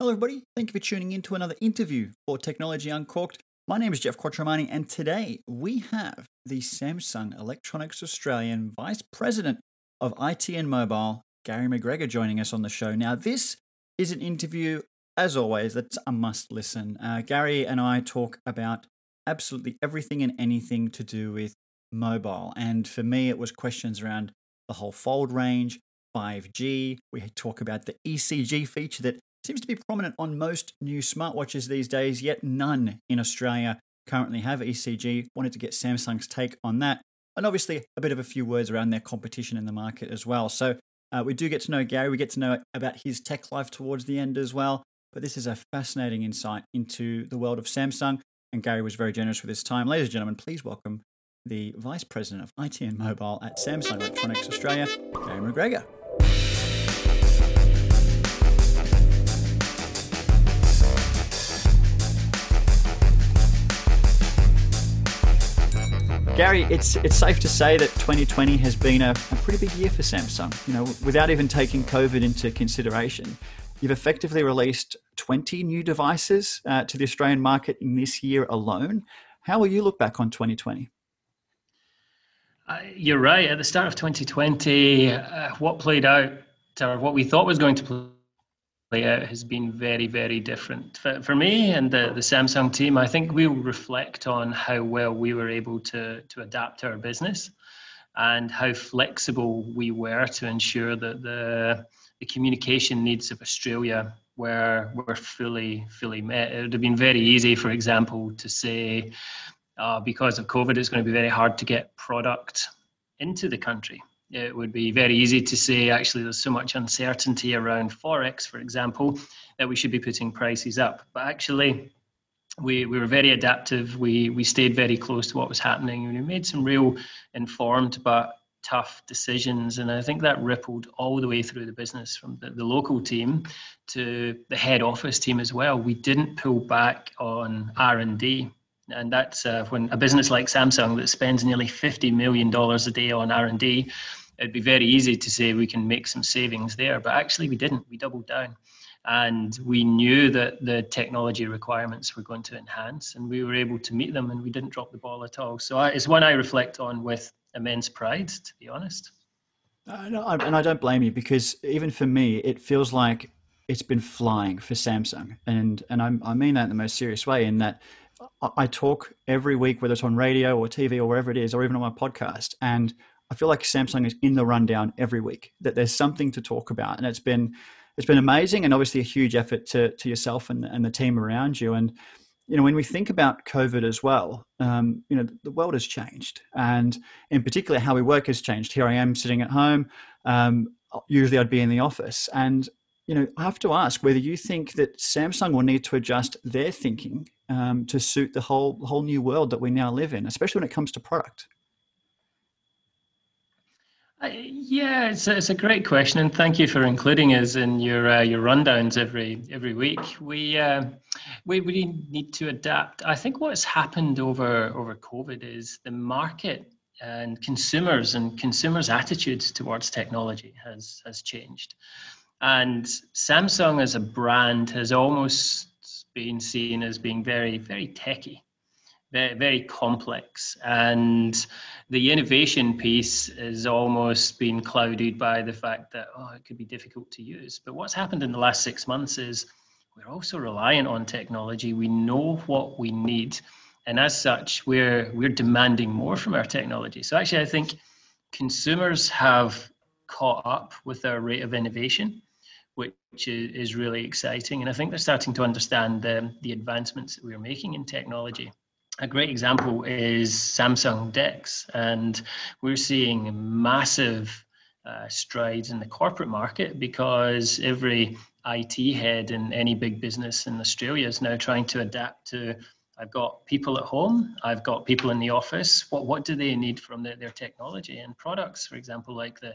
Hello, everybody. Thank you for tuning in to another interview for Technology Uncorked. My name is Jeff Quattromani, and today we have the Samsung Electronics Australian Vice President of IT and Mobile, Gary McGregor, joining us on the show. Now, this is an interview, as always, that's a must listen. Uh, Gary and I talk about absolutely everything and anything to do with mobile. And for me, it was questions around the whole fold range, 5G. We talk about the ECG feature that seems to be prominent on most new smartwatches these days, yet none in Australia currently have ECG. Wanted to get Samsung's take on that. And obviously, a bit of a few words around their competition in the market as well. So, uh, we do get to know Gary. We get to know about his tech life towards the end as well. But this is a fascinating insight into the world of Samsung. And Gary was very generous with his time. Ladies and gentlemen, please welcome the Vice President of IT and Mobile at Samsung Electronics Australia, Gary McGregor. Gary, it's it's safe to say that 2020 has been a, a, pretty big year for Samsung. You know, without even taking COVID into consideration, you've effectively released 20 new devices uh, to the Australian market in this year alone. How will you look back on 2020? Uh, you're right. At the start of 2020, uh, what played out, or what we thought was going to play out has been very, very different. For, for me and the, the Samsung team, I think we'll reflect on how well we were able to, to adapt our business and how flexible we were to ensure that the, the communication needs of Australia were, were fully, fully met. It would have been very easy, for example, to say, uh, because of COVID, it's going to be very hard to get product into the country it would be very easy to say actually there's so much uncertainty around forex for example that we should be putting prices up. But actually we, we were very adaptive. We we stayed very close to what was happening. And we made some real informed but tough decisions and i think that rippled all the way through the business from the, the local team to the head office team as well. We didn't pull back on r&d and that's uh, when a business like Samsung that spends nearly fifty million dollars a day on R and D it'd be very easy to say we can make some savings there, but actually we didn't. We doubled down. And we knew that the technology requirements were going to enhance, and we were able to meet them, and we didn't drop the ball at all. So I, it's one I reflect on with immense pride, to be honest. Uh, no, and I don't blame you because even for me, it feels like it's been flying for Samsung, and and I, I mean that in the most serious way. In that I talk every week, whether it's on radio or TV or wherever it is, or even on my podcast, and I feel like Samsung is in the rundown every week. That there's something to talk about, and it's been it's been amazing, and obviously a huge effort to to yourself and, and the team around you. And you know, when we think about COVID as well, um, you know, the world has changed, and in particular, how we work has changed. Here I am sitting at home. Um, usually, I'd be in the office, and you know, I have to ask whether you think that Samsung will need to adjust their thinking um, to suit the whole whole new world that we now live in, especially when it comes to product. Uh, yeah, it's a, it's a great question, and thank you for including us in your uh, your rundowns every every week. We uh, we really need to adapt. I think what's happened over over COVID is the market and consumers and consumers' attitudes towards technology has has changed, and Samsung as a brand has almost been seen as being very very techy very, very complex. And the innovation piece has almost been clouded by the fact that, oh, it could be difficult to use. But what's happened in the last six months is we're also reliant on technology. We know what we need. And as such, we're, we're demanding more from our technology. So actually, I think consumers have caught up with our rate of innovation which is, really exciting. And I think they're starting to understand the, the advancements that we're making in technology a great example is Samsung DeX, and we're seeing massive uh, strides in the corporate market because every IT head in any big business in Australia is now trying to adapt to. I've got people at home. I've got people in the office. What what do they need from the, their technology and products? For example, like the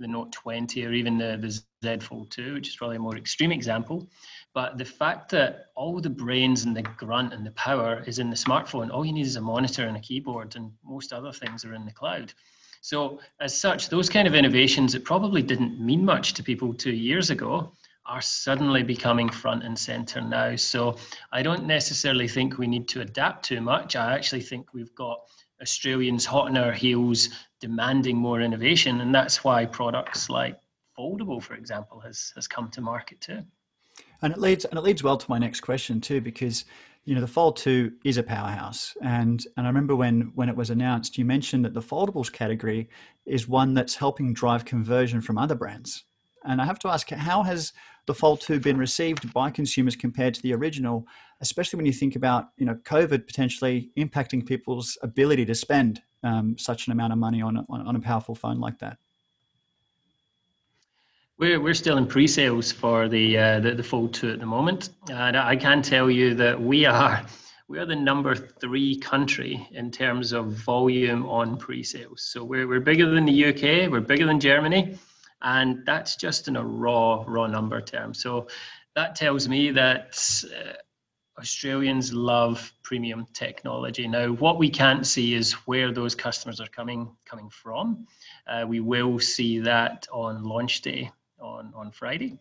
the Note 20 or even the, the Z Fold 2, which is probably a more extreme example. But the fact that all the brains and the grunt and the power is in the smartphone, all you need is a monitor and a keyboard, and most other things are in the cloud. So, as such, those kind of innovations that probably didn't mean much to people two years ago are suddenly becoming front and center now. So I don't necessarily think we need to adapt too much. I actually think we've got Australians hot on our heels demanding more innovation. And that's why products like Foldable, for example, has, has come to market too. And it leads and it leads well to my next question too, because you know the Fold 2 is a powerhouse. And and I remember when when it was announced, you mentioned that the foldables category is one that's helping drive conversion from other brands. And I have to ask, how has the Fold 2 been received by consumers compared to the original, especially when you think about you know COVID potentially impacting people's ability to spend um, such an amount of money on, on, on a powerful phone like that? We're, we're still in pre-sales for the, uh, the, the Fold 2 at the moment, and I can tell you that we are we are the number three country in terms of volume on pre-sales. So we're we're bigger than the UK, we're bigger than Germany, and that's just in a raw raw number term. So that tells me that uh, Australians love premium technology. Now, what we can't see is where those customers are coming coming from. Uh, we will see that on launch day on on Friday.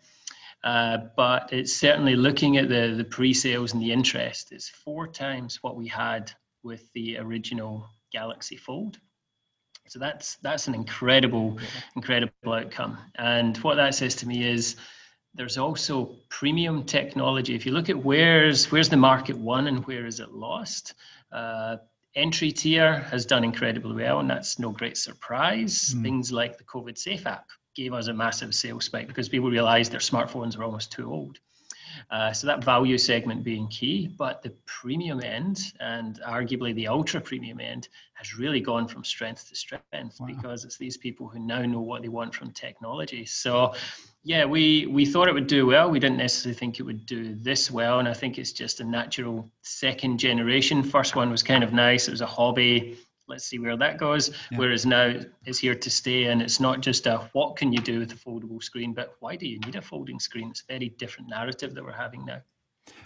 Uh, but it's certainly looking at the the pre-sales and the interest. It's four times what we had with the original Galaxy Fold. So that's that's an incredible, incredible outcome. And what that says to me is there's also premium technology. If you look at where's where's the market won and where is it lost, uh, entry tier has done incredibly well, and that's no great surprise. Mm. Things like the COVID Safe app gave us a massive sales spike because people realized their smartphones were almost too old. Uh, so that value segment being key, but the premium end and arguably the ultra premium end has really gone from strength to strength wow. because it's these people who now know what they want from technology. So yeah, we we thought it would do well. We didn't necessarily think it would do this well, and I think it's just a natural second generation. First one was kind of nice. It was a hobby let's see where that goes. Yeah. Whereas now it's here to stay, and it's not just a what can you do with a foldable screen, but why do you need a folding screen? It's a very different narrative that we're having now.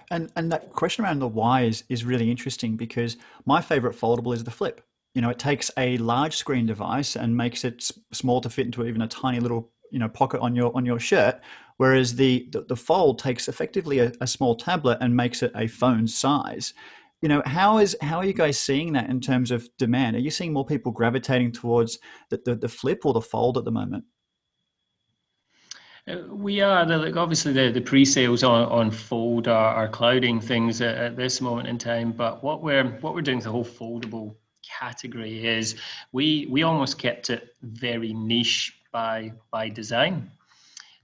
And and that question around the why is is really interesting because my favorite foldable is the flip. You know, it takes a large screen device and makes it small to fit into even a tiny little you know pocket on your on your shirt whereas the the, the fold takes effectively a, a, small tablet and makes it a phone size. You know how is how are you guys seeing that in terms of demand? Are you seeing more people gravitating towards the, the, the flip or the fold at the moment? Uh, we are like obviously the, the pre-sales on, on fold are, are clouding things at, at, this moment in time but what we're what we're doing with the whole foldable category is we we almost kept it very niche by by design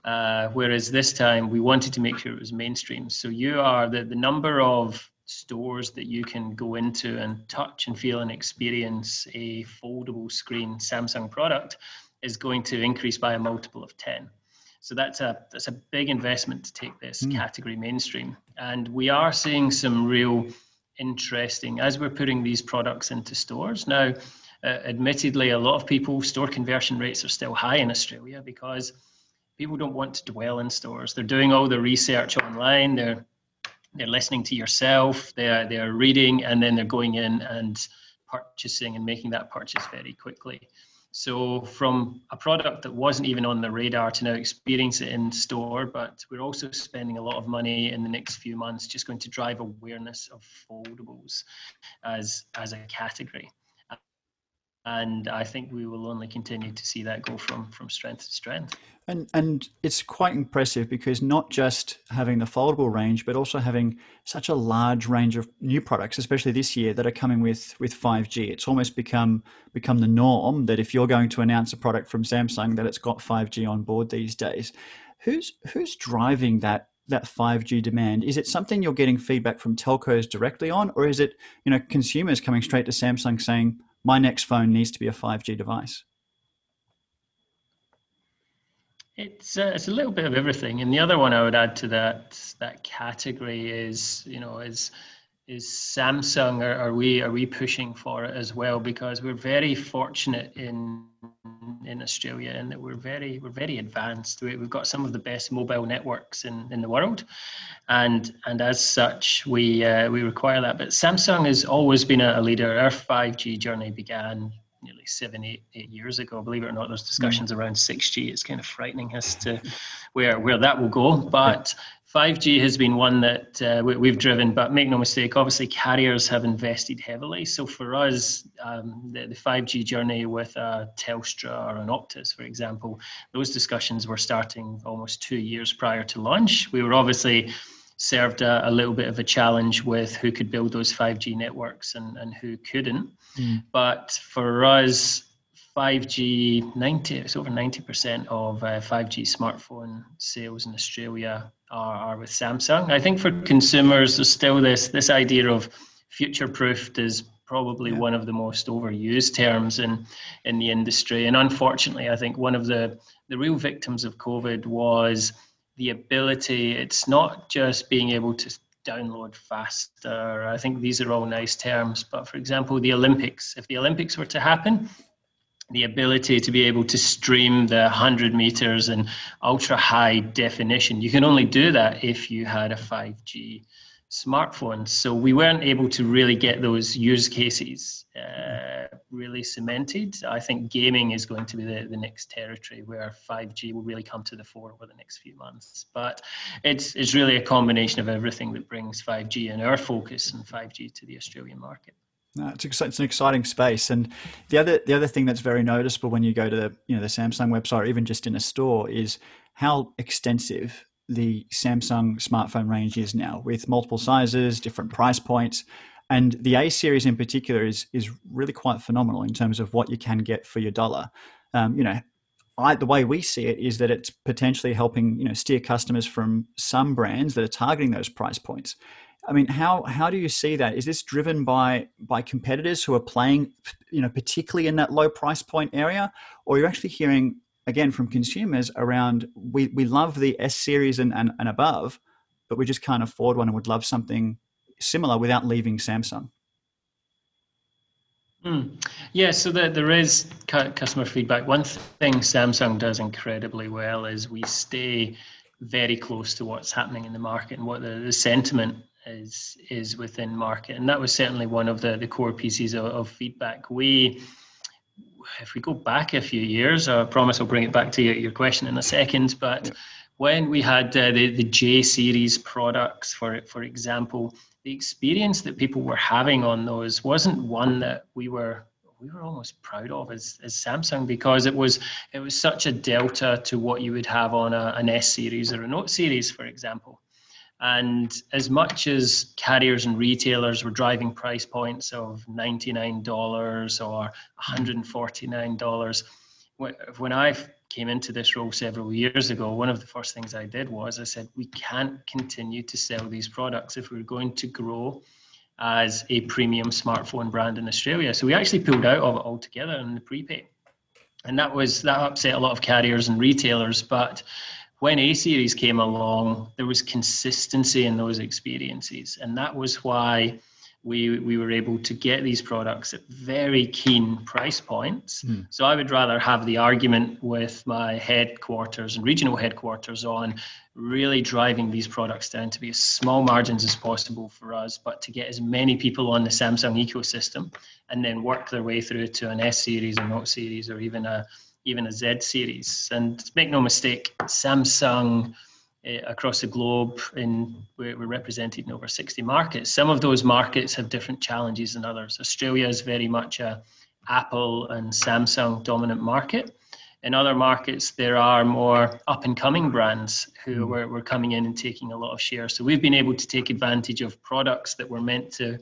uh, whereas this time we wanted to make sure it was mainstream so you are the, the number of stores that you can go into and touch and feel and experience a foldable screen Samsung product is going to increase by a multiple of 10. So that's a that's a big investment to take this mm. category mainstream. And we are seeing some real interesting as we're putting these products into stores. Now, uh, admittedly, a lot of people store conversion rates are still high in Australia because people don't want to dwell in stores. They're doing all the research online. They're they're listening to yourself, they're they're reading, and then they're going in and purchasing and making that purchase very quickly. So from a product that wasn't even on the radar to now experience it in store, but we're also spending a lot of money in the next few months just going to drive awareness of foldables as as a category and I think we will only continue to see that go from from strength to strength. And and it's quite impressive because not just having the foldable range, but also having such a large range of new products, especially this year, that are coming with with 5G. It's almost become become the norm that if you're going to announce a product from Samsung, that it's got 5G on board these days. Who's who's driving that that 5G demand? Is it something you're getting feedback from telcos directly on, or is it you know consumers coming straight to Samsung saying, my next phone needs to be a 5G device? It's uh, it's a little bit of everything, and the other one I would add to that that category is you know is is Samsung. Are, are we are we pushing for it as well? Because we're very fortunate in in Australia in that we're very we're very advanced. We, have got some of the best mobile networks in, in the world, and and as such we uh, we require that. But Samsung has always been a, leader. Our five G journey began nearly seven, eight, eight years ago. Believe it or not, there's discussions mm. around 6G. It's kind of frightening as to where where that will go. But 5G has been one that uh, we, have driven, but make no mistake, obviously carriers have invested heavily. So for us, um, the, the, 5G journey with a Telstra or an Optus, for example, those discussions were starting almost two years prior to launch. We were obviously served a, a, little bit of a challenge with who could build those 5G networks and, and who couldn't. Mm. But for us, 5G, 90, it's over 90% of uh, 5G smartphone sales in Australia are, are with Samsung. I think for consumers, there's still this, this idea of future proofed is probably yeah. one of the most overused terms in, in the industry. And unfortunately, I think one of the, the real victims of COVID was the ability, it's not just being able to download faster. I think these are all nice terms, but for example, the Olympics, if the Olympics were to happen, the ability to be able to stream the 100 meters in ultra high definition, you can only do that if you had a 5G smartphone. So we weren't able to really get those use cases uh, really cemented. I think gaming is going to be the, the next territory where 5G will really come to the fore over the next few months. But it's, it's really a combination of everything that brings 5G and our focus and 5G to the Australian market. No, it's, it's an exciting space, and the other the other thing that's very noticeable when you go to the you know the Samsung website or even just in a store is how extensive the Samsung smartphone range is now with multiple sizes, different price points. And the A series in particular is is really quite phenomenal in terms of what you can get for your dollar. Um, you know, I, the way we see it is that it's potentially helping you know steer customers from some brands that are targeting those price points. I mean, how how do you see that? Is this driven by by competitors who are playing, you know, particularly in that low price point area, or you're actually hearing again from consumers around we, we love the S series and, and, and above, but we just can't afford one and would love something similar without leaving Samsung. Mm. Yeah, so the, there is customer feedback. One thing Samsung does incredibly well is we stay very close to what's happening in the market and what the, the sentiment is is within market, and that was certainly one of the, the core pieces of, of feedback. We if we go back a few years, I promise I'll bring it back to your, your question in a second, but when we had uh, the, the J series products, for, for example, the experience that people were having on those wasn't one that we were we were almost proud of as, as Samsung because it was it was such a delta to what you would have on a, an S series or a Note series, for example. And as much as carriers and retailers were driving price points of $99 or $149, when I came into this role several years ago, one of the first things I did was I said, we can't continue to sell these products if we're going to grow as a premium smartphone brand in Australia. So we actually pulled out of it altogether in the prepaid. And that was that upset a lot of carriers and retailers, but when A series came along, there was consistency in those experiences, and that was why we we were able to get these products at very keen price points. Mm. So I would rather have the argument with my headquarters and regional headquarters on really driving these products down to be as small margins as possible for us, but to get as many people on the Samsung ecosystem and then work their way through to an S series or Note series or even a even a Z series. And make no mistake, Samsung uh, across the globe, in we're, we're, represented in over 60 markets. Some of those markets have different challenges than others. Australia is very much a Apple and Samsung dominant market. In other markets, there are more up and coming brands who mm. were, were coming in and taking a lot of share. So we've been able to take advantage of products that were meant to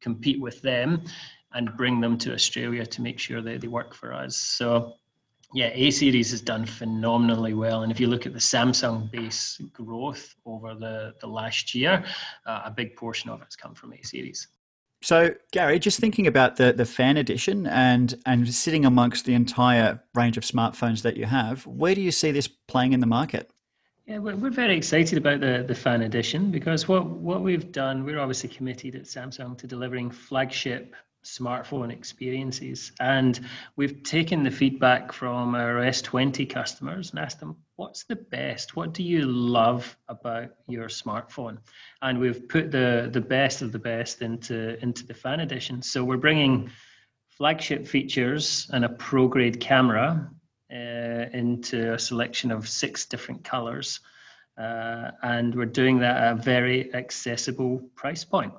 compete with them and bring them to Australia to make sure that they work for us. So yeah, A series has done phenomenally well. And if you look at the Samsung base growth over the, the last year, uh, a big portion of it's come from A series. So, Gary, just thinking about the, the fan edition and, and sitting amongst the entire range of smartphones that you have, where do you see this playing in the market? Yeah, we're, we're very excited about the, the fan edition because what, what we've done, we're obviously committed at Samsung to delivering flagship smartphone experiences. And we've taken the feedback from our S20 customers and asked them, what's the best? What do you love about your smartphone? And we've put the, the best of the best into, into the fan edition. So we're bringing flagship features and a pro grade camera uh, into a selection of six different colors. Uh, and we're doing that at a very accessible price point.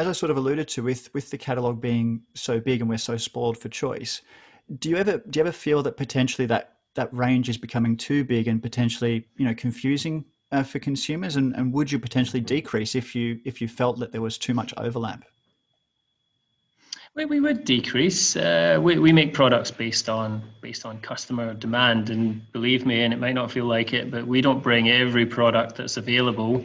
As I sort of alluded to, with with the catalog being so big and we're so spoiled for choice, do you ever do you ever feel that potentially that that range is becoming too big and potentially you know confusing uh, for consumers? And, and would you potentially decrease if you if you felt that there was too much overlap? We, we would decrease. Uh, we, we make products based on based on customer demand, and believe me, and it might not feel like it, but we don't bring every product that's available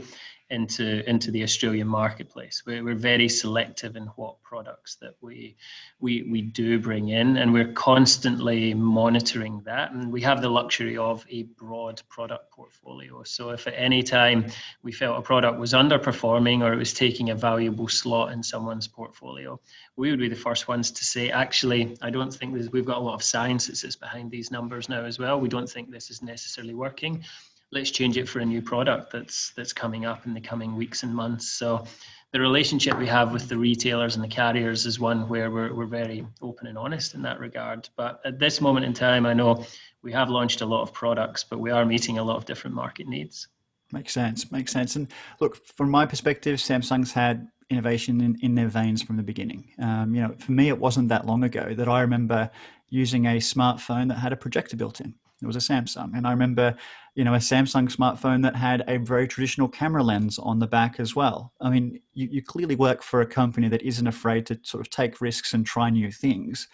into into the Australian marketplace. We're, we're very selective in what products that we we we do bring in, and we're constantly monitoring that. And we have the luxury of a broad product portfolio. So if at any time we felt a product was underperforming or it was taking a valuable slot in someone's portfolio, we would be the first ones to say, actually, I don't think this, we've got a lot of science that sits behind these numbers now as well. We don't think this is necessarily working let's change it for a new product that's that's coming up in the coming weeks and months. So the relationship we have with the retailers and the carriers is one where we're, we're very open and honest in that regard. But at this moment in time, I know we have launched a lot of products, but we are meeting a lot of different market needs. Makes sense. Makes sense. And look, from my perspective, Samsung's had innovation in, in their veins from the beginning. Um, you know, for me, it wasn't that long ago that I remember using a smartphone that had a projector built in. It was a Samsung, and I remember you know, a Samsung smartphone that had a very traditional camera lens on the back as well. I mean, you, you clearly work for a company that isn't afraid to sort of take risks and try new things.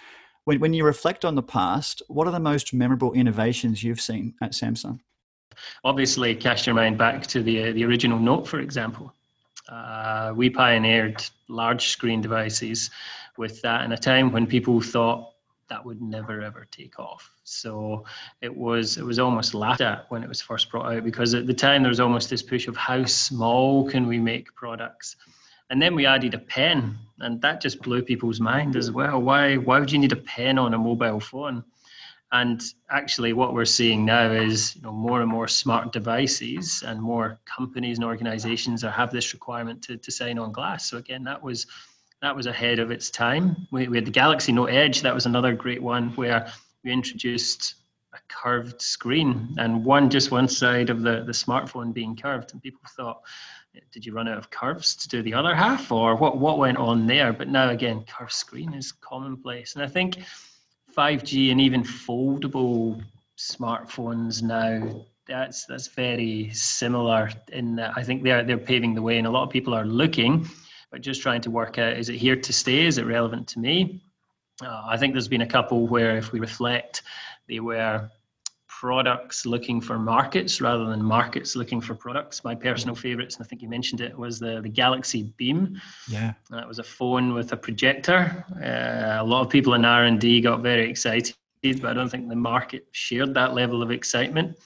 When, when you reflect on the past, what are the most memorable innovations you've seen at Samsung? Obviously, cast your mind back to the, uh, the original Note, for example. Uh, we pioneered large screen devices with that in a time when people thought that would never ever take off. So it was it was almost laughed at when it was first brought out because at the time there was almost this push of how small can we make products. And then we added a pen, and that just blew people's mind as well. Why why would you need a pen on a mobile phone? And actually, what we're seeing now is you know more and more smart devices, and more companies and organisations are have this requirement to, to sign on glass. So again, that was that was ahead of its time. We, we had the Galaxy Note Edge, that was another great one where we introduced a curved screen and one just one side of the, the smartphone being curved. And people thought, did you run out of curves to do the other half or what, what went on there? But now again, curved screen is commonplace. And I think 5G and even foldable smartphones now that's that's very similar in that I think they're they're paving the way and a lot of people are looking but just trying to work out is it here to stay? Is it relevant to me? Uh, I think there's been a couple where, if we reflect, they were products looking for markets rather than markets looking for products. My personal favorites, and I think you mentioned it, was the, the Galaxy Beam. Yeah, that was a phone with a projector. Uh, a lot of people in R and D got very excited, but I don't think the market shared that level of excitement.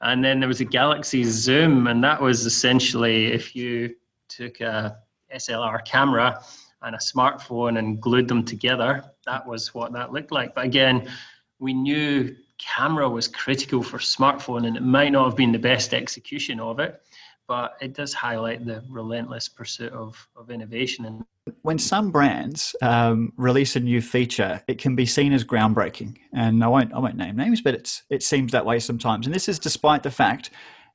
And then there was a Galaxy Zoom, and that was essentially if you took a SLR camera and a smartphone and glued them together. That was what that looked like. But again, we knew camera was critical for smartphone and it might not have been the best execution of it, but it does highlight the relentless pursuit of, of innovation. And when some brands um, release a new feature, it can be seen as groundbreaking. And I won't I won't name names, but it's it seems that way sometimes. And this is despite the fact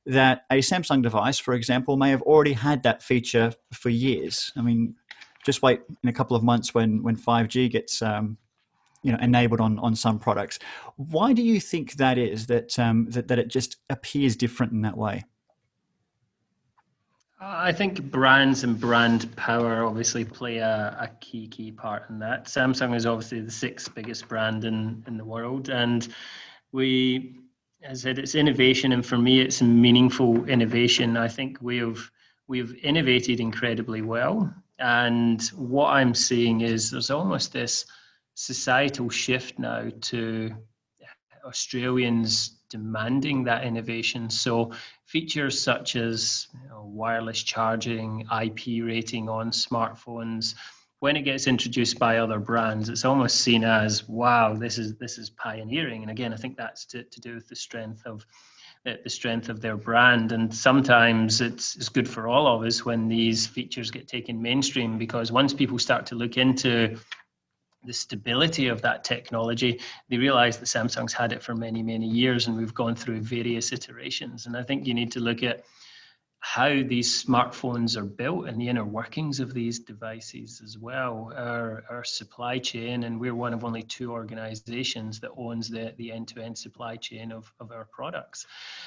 that a Samsung device, for example, may have already had that feature for years. I mean, just wait in a couple of months when when 5G gets um, you know enabled on on some products. Why do you think that is that um, that that it just appears different in that way? I think brands and brand power obviously play a, a, key key part in that. Samsung is obviously the sixth biggest brand in in the world, and we as I said, it's innovation, and for me, it's meaningful innovation. I think we've we've innovated incredibly well, and what I'm seeing is there's almost this societal shift now to Australians demanding that innovation. So features such as you know, wireless charging, IP rating on smartphones, when it gets introduced by other brands, it's almost seen as wow, this is this is pioneering. And again, I think that's to, to do with the strength of uh, the strength of their brand. And sometimes it's it's good for all of us when these features get taken mainstream because once people start to look into the stability of that technology. They realize that Samsung's had it for many, many years, and we've gone through various iterations. And I think you need to look at how these smartphones are built and the inner workings of these devices as well. Our, our supply chain, and we're one of only two organizations that owns the, the end-to-end supply chain of, of our products.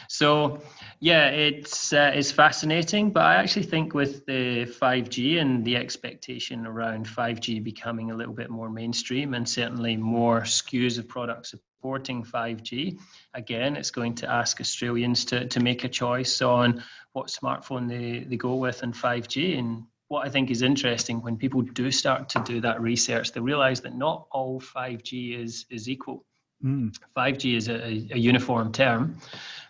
So yeah, it's, uh, it's fascinating, but I actually think with the 5G and the expectation around 5G becoming a little bit more mainstream and certainly more SKUs of products supporting 5G, again, it's going to ask Australians to, to make a choice on what smartphone they, they go with in 5G. And what I think is interesting when people do start to do that research, they realize that not all 5G is, is equal. Mm. 5G is a, a uniform term.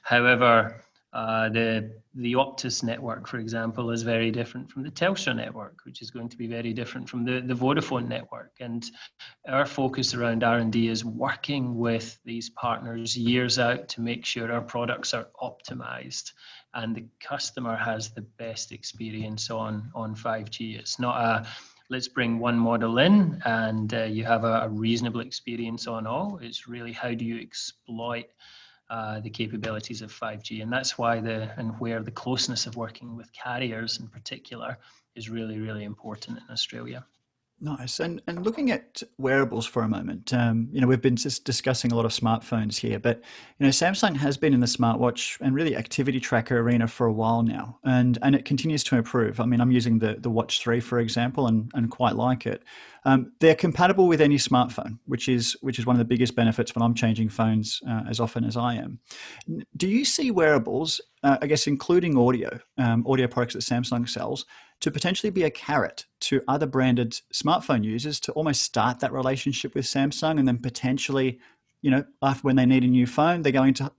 However, uh, the the Optus network, for example, is very different from the Telstra network, which is going to be very different from the, the Vodafone network. And our focus around R&D is working with these partners years out to make sure our products are optimized and the customer has the best experience on, on 5G. It's not a let's bring one model in and uh, you have a, a reasonable experience on all. It's really how do you exploit uh, the capabilities of 5G. And that's why the and where the closeness of working with carriers in particular is really, really important in Australia. Nice. And and looking at wearables for a moment, um, you know, we've been just discussing a lot of smartphones here, but you know, Samsung has been in the smartwatch and really activity tracker arena for a while now, and and it continues to improve. I mean, I'm using the the Watch Three, for example, and and quite like it. Um, they're compatible with any smartphone, which is which is one of the biggest benefits when I'm changing phones uh, as often as I am. Do you see wearables, uh, I guess, including audio, um, audio products that Samsung sells? to potentially be a carrot to other branded smartphone users to almost start that relationship with Samsung and then potentially, you know, after when they need a new phone, they're going to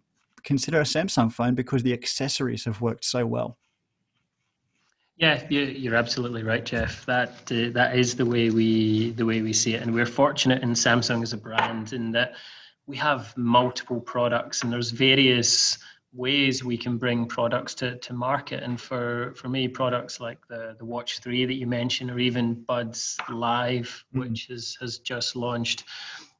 consider a Samsung phone because the accessories have worked so well. Yeah, you're absolutely right, Jeff. That uh, that is the way we the way we see it, and we're fortunate in Samsung as a brand in that we have multiple products, and there's various ways we can bring products to, to market. And for, for me, products like the, the Watch 3 that you mentioned, or even Buds Live, mm-hmm. which has, has just launched,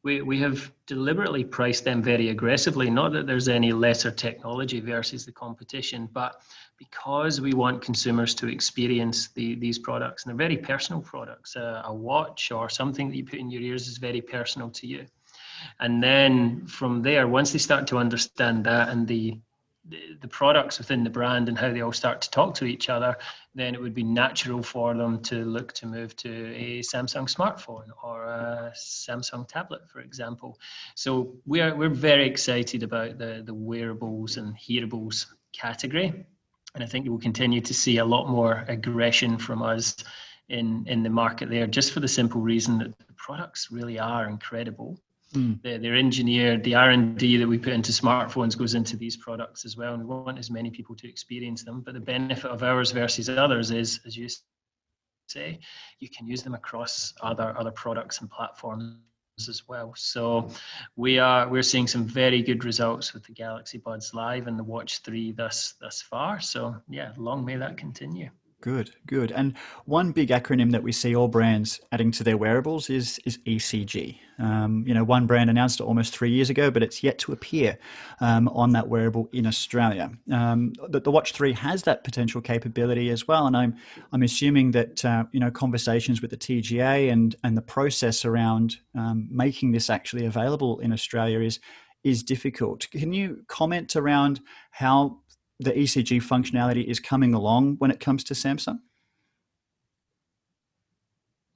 we, we have deliberately priced them very aggressively. Not that there's any lesser technology versus the competition, but because we want consumers to experience the, these products, and they're very personal products. Uh, a watch or something that you put in your ears is very personal to you. And then from there, once they start to understand that and the the, products within the brand and how they all start to talk to each other, then it would be natural for them to look to move to a Samsung smartphone or a Samsung tablet, for example. So we're we're very excited about the the wearables and hearables category, and I think you will continue to see a lot more aggression from us in in the market there, just for the simple reason that the products really are incredible Mm. They're, they're, engineered. The R and D that we put into smartphones goes into these products as well, and we want as many people to experience them. But the benefit of ours versus others is, as you say, you can use them across other other products and platforms as well. So we are we're seeing some very good results with the Galaxy Buds Live and the Watch 3 thus thus far. So yeah, long may that continue. Good, good. And one big acronym that we see all brands adding to their wearables is is ECG. Um, you know, one brand announced it almost three years ago, but it's yet to appear um, on that wearable in Australia. Um, the, the, Watch Three has that potential capability as well, and I'm I'm assuming that uh, you know conversations with the TGA and and the process around um, making this actually available in Australia is is difficult. Can you comment around how the ECG functionality is coming along when it comes to Samsung?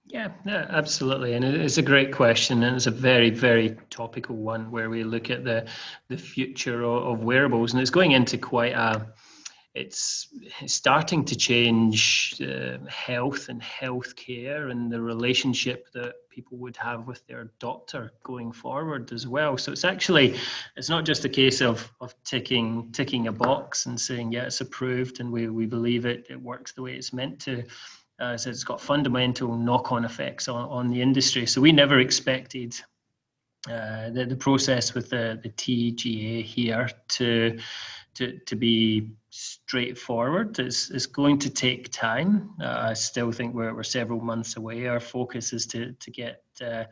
Yeah, absolutely, and it's a great question, and it's a very, very topical one where we look at the the future of, of wearables, and it's going into quite a it's starting to change uh, health and healthcare and the relationship that people would have with their doctor going forward as well. So it's actually it's not just a case of of ticking ticking a box and saying yeah it's approved and we we believe it it works the way it's meant to. Uh, so it's got fundamental knock-on effects on, on the industry. So we never expected uh, the, the process with the, the TGA here to to, to be straightforward. It's, it's going to take time. Uh, I still think we're, we're several months away. Our focus is to, to get uh,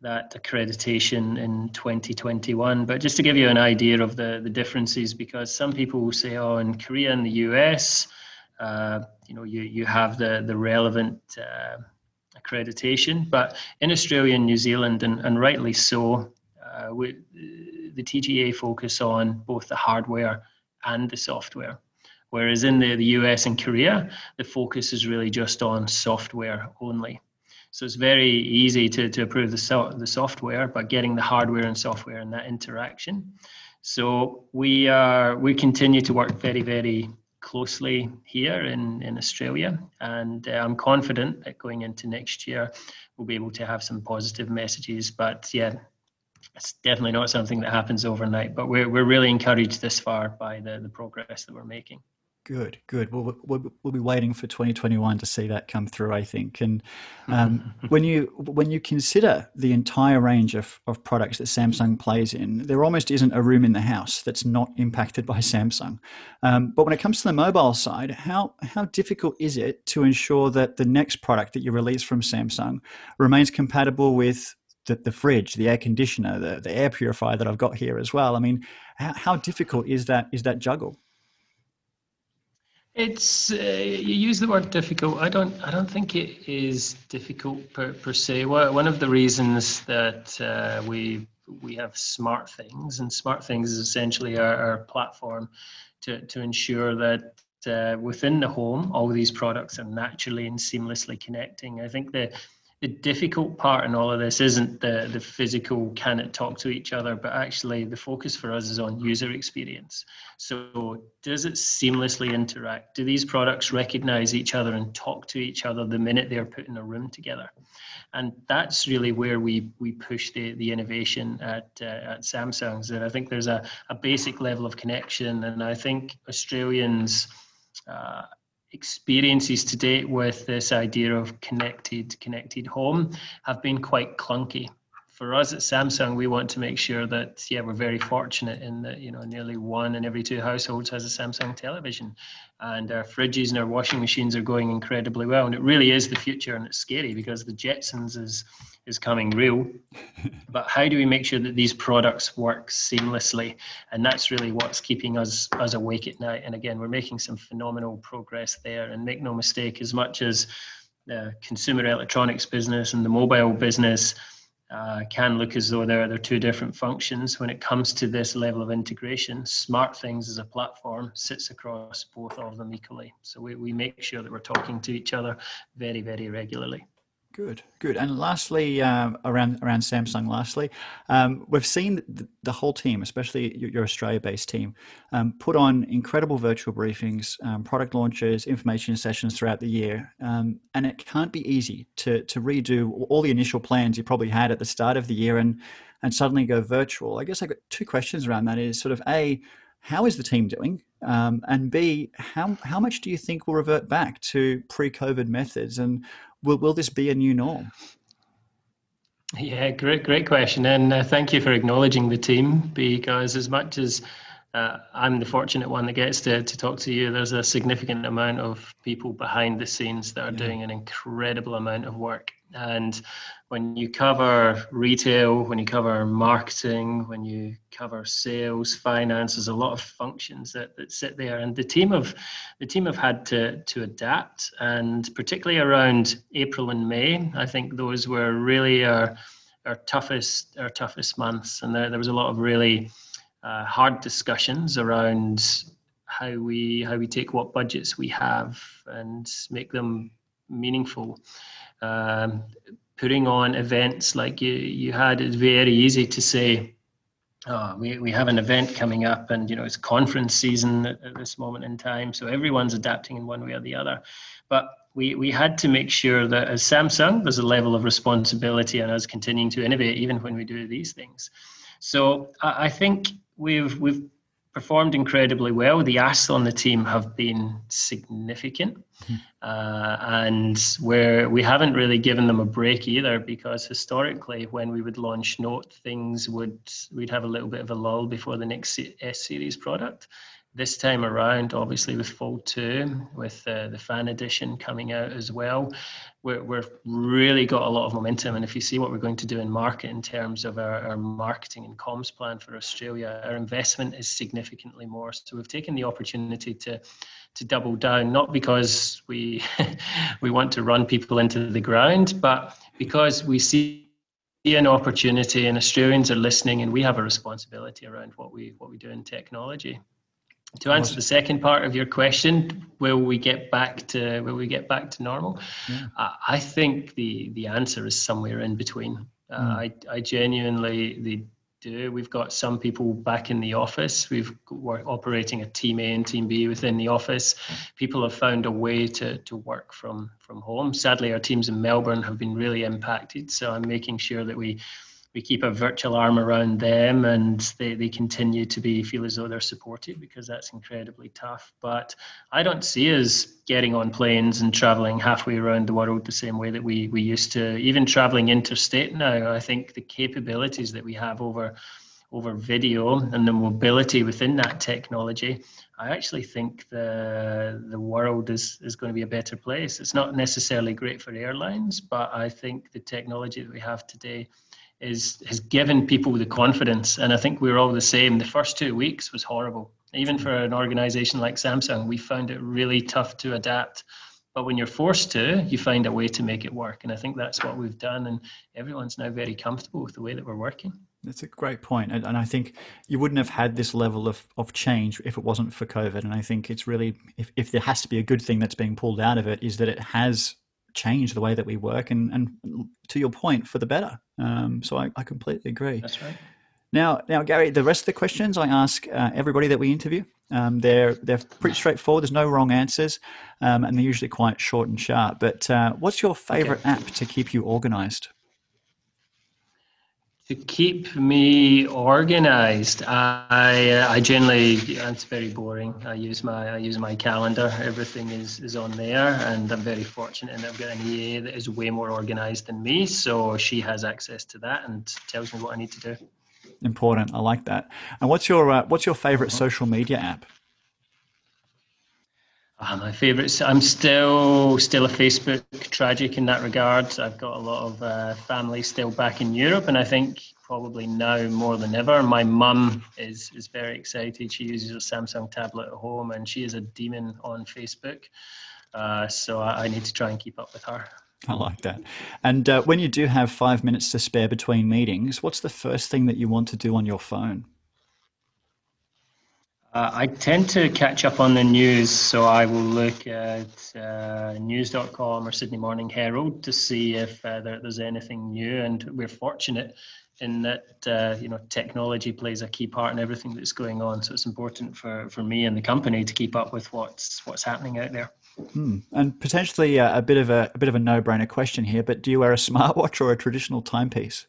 that accreditation in 2021. But just to give you an idea of the, the differences, because some people will say, oh, in Korea and the US, uh, you know, you, you have the, the relevant uh, accreditation. But in Australia and New Zealand, and, and rightly so, uh, we, the TGA focus on both the hardware and the software. Whereas in the, the US and Korea, the focus is really just on software only. So it's very easy to, to approve the, so, the software, but getting the hardware and software and that interaction. So we are we continue to work very very closely here in, in Australia, and uh, I'm confident that going into next year we'll be able to have some positive messages. But yeah, it's definitely not something that happens overnight, but we're, we're really encouraged this far by the, the progress that we're making. Good, good. We'll, we'll, we'll be waiting for 2021 to see that come through, I think. And um, when you when you consider the entire range of, of products that Samsung plays in, there almost isn't a room in the house that's not impacted by Samsung. Um, but when it comes to the mobile side, how how difficult is it to ensure that the next product that you release from Samsung remains compatible with the, the fridge, the air conditioner, the, the air purifier that I've got here as well. I mean, how, how difficult is that is that juggle? It's uh, you use the word difficult. I don't. I don't think it is difficult per, per se. One of the reasons that uh, we we have SmartThings, and SmartThings is essentially our, our platform to to ensure that uh, within the home, all these products are naturally and seamlessly connecting. I think the the difficult part in all of this isn't the, the physical can it talk to each other, but actually the focus for us is on user experience. So does it seamlessly interact? Do these products recognize each other and talk to each other the minute they're put in a room together? And that's really where we we push the, the innovation at uh, at Samsung's. And I think there's a, a basic level of connection. And I think Australians uh, experiences to date with this idea of connected connected home have been quite clunky for us at Samsung, we want to make sure that yeah, we're very fortunate in that you know nearly one in every two households has a Samsung television, and our fridges and our washing machines are going incredibly well. And it really is the future, and it's scary because the Jetsons is is coming real. but how do we make sure that these products work seamlessly? And that's really what's keeping us us awake at night. And again, we're making some phenomenal progress there. And make no mistake, as much as the consumer electronics business and the mobile business uh, can look as though they're, they're two different functions. When it comes to this level of integration, SmartThings as a platform sits across both of them equally. So we, we make sure that we're talking to each other very, very regularly. Good, good. And lastly, um, around around Samsung, lastly, um, we've seen the, the, whole team, especially your, your Australia-based team, um, put on incredible virtual briefings, um, product launches, information sessions throughout the year, um, and it can't be easy to to redo all the initial plans you probably had at the start of the year and and suddenly go virtual. I guess I got two questions around that. Is sort of a how is the team doing? Um, and B, how, how much do you think will revert back to pre COVID methods? And will, will this be a new norm? Yeah, great, great question, and uh, thank you for acknowledging the team. Because as much as uh, I'm the fortunate one that gets to, to talk to you. There's a significant amount of people behind the scenes that are yeah. doing an incredible amount of work. And when you cover retail, when you cover marketing, when you cover sales, finance, there's a lot of functions that, that sit there. And the team have the team have had to to adapt. And particularly around April and May, I think those were really our our toughest our toughest months. And there, there was a lot of really uh, hard discussions around how we how we take what budgets we have and make them meaningful. Um, putting on events like you you had it's very easy to say oh, we, we have an event coming up and you know it's conference season at, at, this moment in time so everyone's adapting in one way or the other but we, we had to make sure that as samsung there's a level of responsibility and us continuing to innovate even when we do these things so I, I think we've we've performed incredibly well. The asks on the team have been significant. uh, and where we haven't really given them a break either, because historically, when we would launch Note, things would we'd have a little bit of a lull before the next S series product. this time around, obviously with Fold 2, with uh, the fan edition coming out as well, we're, we're really got a lot of momentum. And if you see what we're going to do in market in terms of our, our marketing and comms plan for Australia, our investment is significantly more. So we've taken the opportunity to to double down, not because we we want to run people into the ground, but because we see an opportunity and Australians are listening and we have a responsibility around what we what we do in technology. To answer the second part of your question, will we get back to will we get back to normal? Yeah. I think the the answer is somewhere in between. Uh, mm. I I genuinely the do. We've got some people back in the office. We've we're operating a team A and team B within the office. People have found a way to to work from from home. Sadly, our teams in Melbourne have been really impacted. So I'm making sure that we we keep a virtual arm around them and they, they continue to be feel as though they're supported because that's incredibly tough but i don't see us getting on planes and traveling halfway around the world the same way that we we used to even traveling interstate now i think the capabilities that we have over over video and the mobility within that technology I actually think the the world is is going to be a better place. It's not necessarily great for airlines, but I think the technology that we have today is has given people the confidence. And I think we are all the same. The first two weeks was horrible. Even for an organization like Samsung, we found it really tough to adapt. But when you're forced to, you find a way to make it work. And I think that's what we've done. And everyone's now very comfortable with the way that we're working. That's a great point. And, and I think you wouldn't have had this level of, of change if it wasn't for COVID. And I think it's really, if, if there has to be a good thing that's being pulled out of it, is that it has change the way that we work and, and to your point for the better. Um, so I, I, completely agree. That's right. Now now gary the rest of the questions i ask uh, everybody that we interview um, they're they're pretty straightforward. There's no wrong answers um, and they're usually quite short and sharp. But uh, what's your favorite okay. app to keep you organized to keep me organized. I uh, i generally it's very boring. I use my i use my calendar. Everything is is on there and i'm very fortunate and i've got an ea that is way more organized than me so she has access to that and tells me what i need to do. Important. I like that. And what's your uh, what's your favorite uh-huh. social media app uh, my favourites. I'm still still a Facebook tragic in that regard. I've got a lot of uh, family still back in Europe, and I think probably now more than ever. My mum is is very excited. She uses a Samsung tablet at home, and she is a demon on Facebook. Uh, so I, I, need to try and keep up with her. I like that. And uh, when you do have five minutes to spare between meetings, what's the first thing that you want to do on your phone? Uh, I tend to catch up on the news, so I will look at uh, news.com or Sydney Morning Herald to see if uh, there, there's anything new. And we're fortunate in that uh, you know technology plays a key part in everything that's going on. So it's important for, for me and the company to keep up with what's what's happening out there. Hmm. And potentially a, a bit of a, a bit of a no-brainer question here, but do you wear a smartwatch or a traditional timepiece?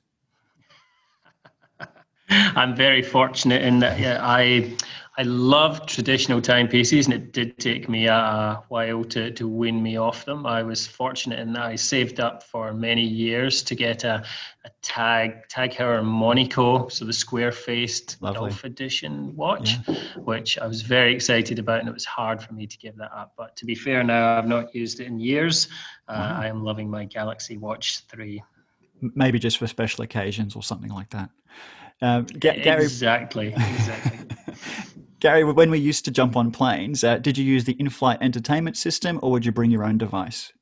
I'm very fortunate in that yeah, I I love traditional timepieces, and it did take me a while to, to wean me off them. I was fortunate in that I saved up for many years to get a, a Tag Tag Heuer Monaco, so the square-faced Gulf Edition watch, yeah. which I was very excited about, and it was hard for me to give that up. But to be fair, now I've not used it in years. Uh. I am loving my Galaxy Watch Three. Maybe just for special occasions or something like that. Um, Gary, exactly. Exactly. Gary, when we used to jump on planes, uh, did you use the in-flight entertainment system, or would you bring your own device?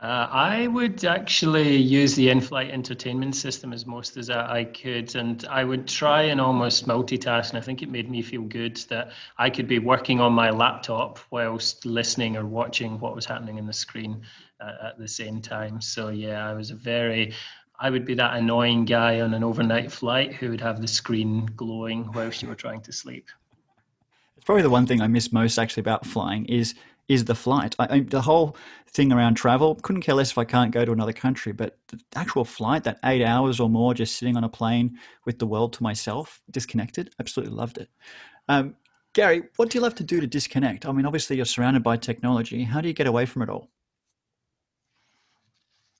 Uh, I would actually use the in-flight entertainment system as most as I could, and I would try and almost multitask. And I think it made me feel good that I could be working on my laptop whilst listening or watching what was happening in the screen uh, at the same time. So yeah, I was a very I would be that annoying guy on an overnight flight who would have the screen glowing whilst you were trying to sleep. It's probably the one thing I miss most actually about flying is is the flight. I, I, the whole thing around travel couldn't care less if I can't go to another country, but the actual flight, that eight hours or more, just sitting on a plane with the world to myself, disconnected, absolutely loved it. Um, Gary, what do you love to do to disconnect? I mean, obviously you're surrounded by technology. How do you get away from it all?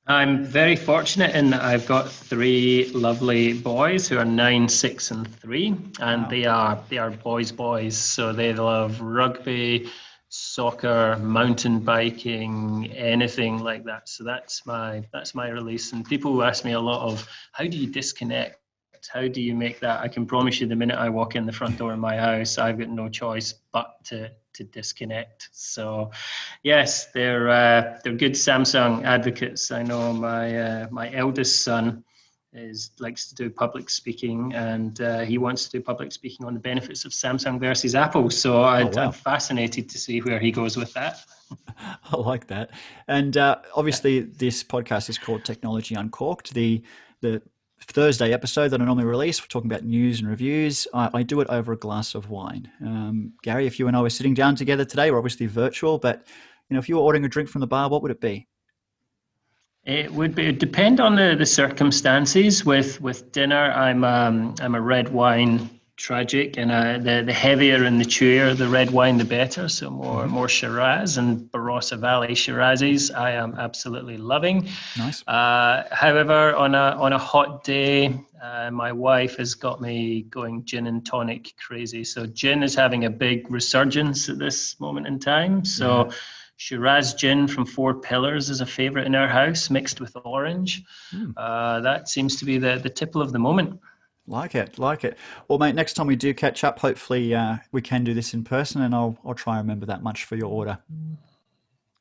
I'm very fortunate in that I've got three lovely boys who are nine, six, and three, and wow. they are they are boys boys. So they love rugby, soccer, mountain biking, anything like that. So that's my that's my release. And people ask me a lot of how do you disconnect? How do you make that? I can promise you, the minute I walk in the front door of my house, I've got no choice but to to disconnect. So, yes, they're uh, they're good Samsung advocates. I know my uh, my eldest son is likes to do public speaking, and uh, he wants to do public speaking on the benefits of Samsung versus Apple. So I, oh, wow. I'm fascinated to see where he goes with that. I like that, and uh, obviously this podcast is called Technology Uncorked. The the Thursday episode that I normally release, we're talking about news and reviews. I, I do it over a glass of wine. Um, Gary, if you and I were sitting down together today, we're obviously virtual, but you know, if you were ordering a drink from the bar, what would it be? It would be depend on the, the circumstances. With with dinner, I'm um, I'm a red wine tragic, and uh, the the heavier and the chewier the red wine, the better. So more mm-hmm. more Shiraz and Barossa Valley Shirazes, I am absolutely loving. Nice. Uh, however, on a on a hot day, uh, my wife has got me going gin and tonic crazy. So gin is having a big resurgence at this moment in time. So. Mm-hmm. Shiraz gin from Four Pillars is a favorite in our house, mixed with orange. Mm. Uh, that seems to be the, the tipple of the moment. Like it, like it. Well, mate, next time we do catch up, hopefully uh, we can do this in person, and I'll I'll try and remember that much for your order.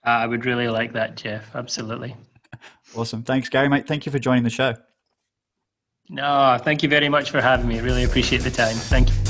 Uh, I would really like that, Jeff. Absolutely. awesome. Thanks, Gary, mate. Thank you for joining the show. No, thank you very much for having me. Really appreciate the time. Thank you.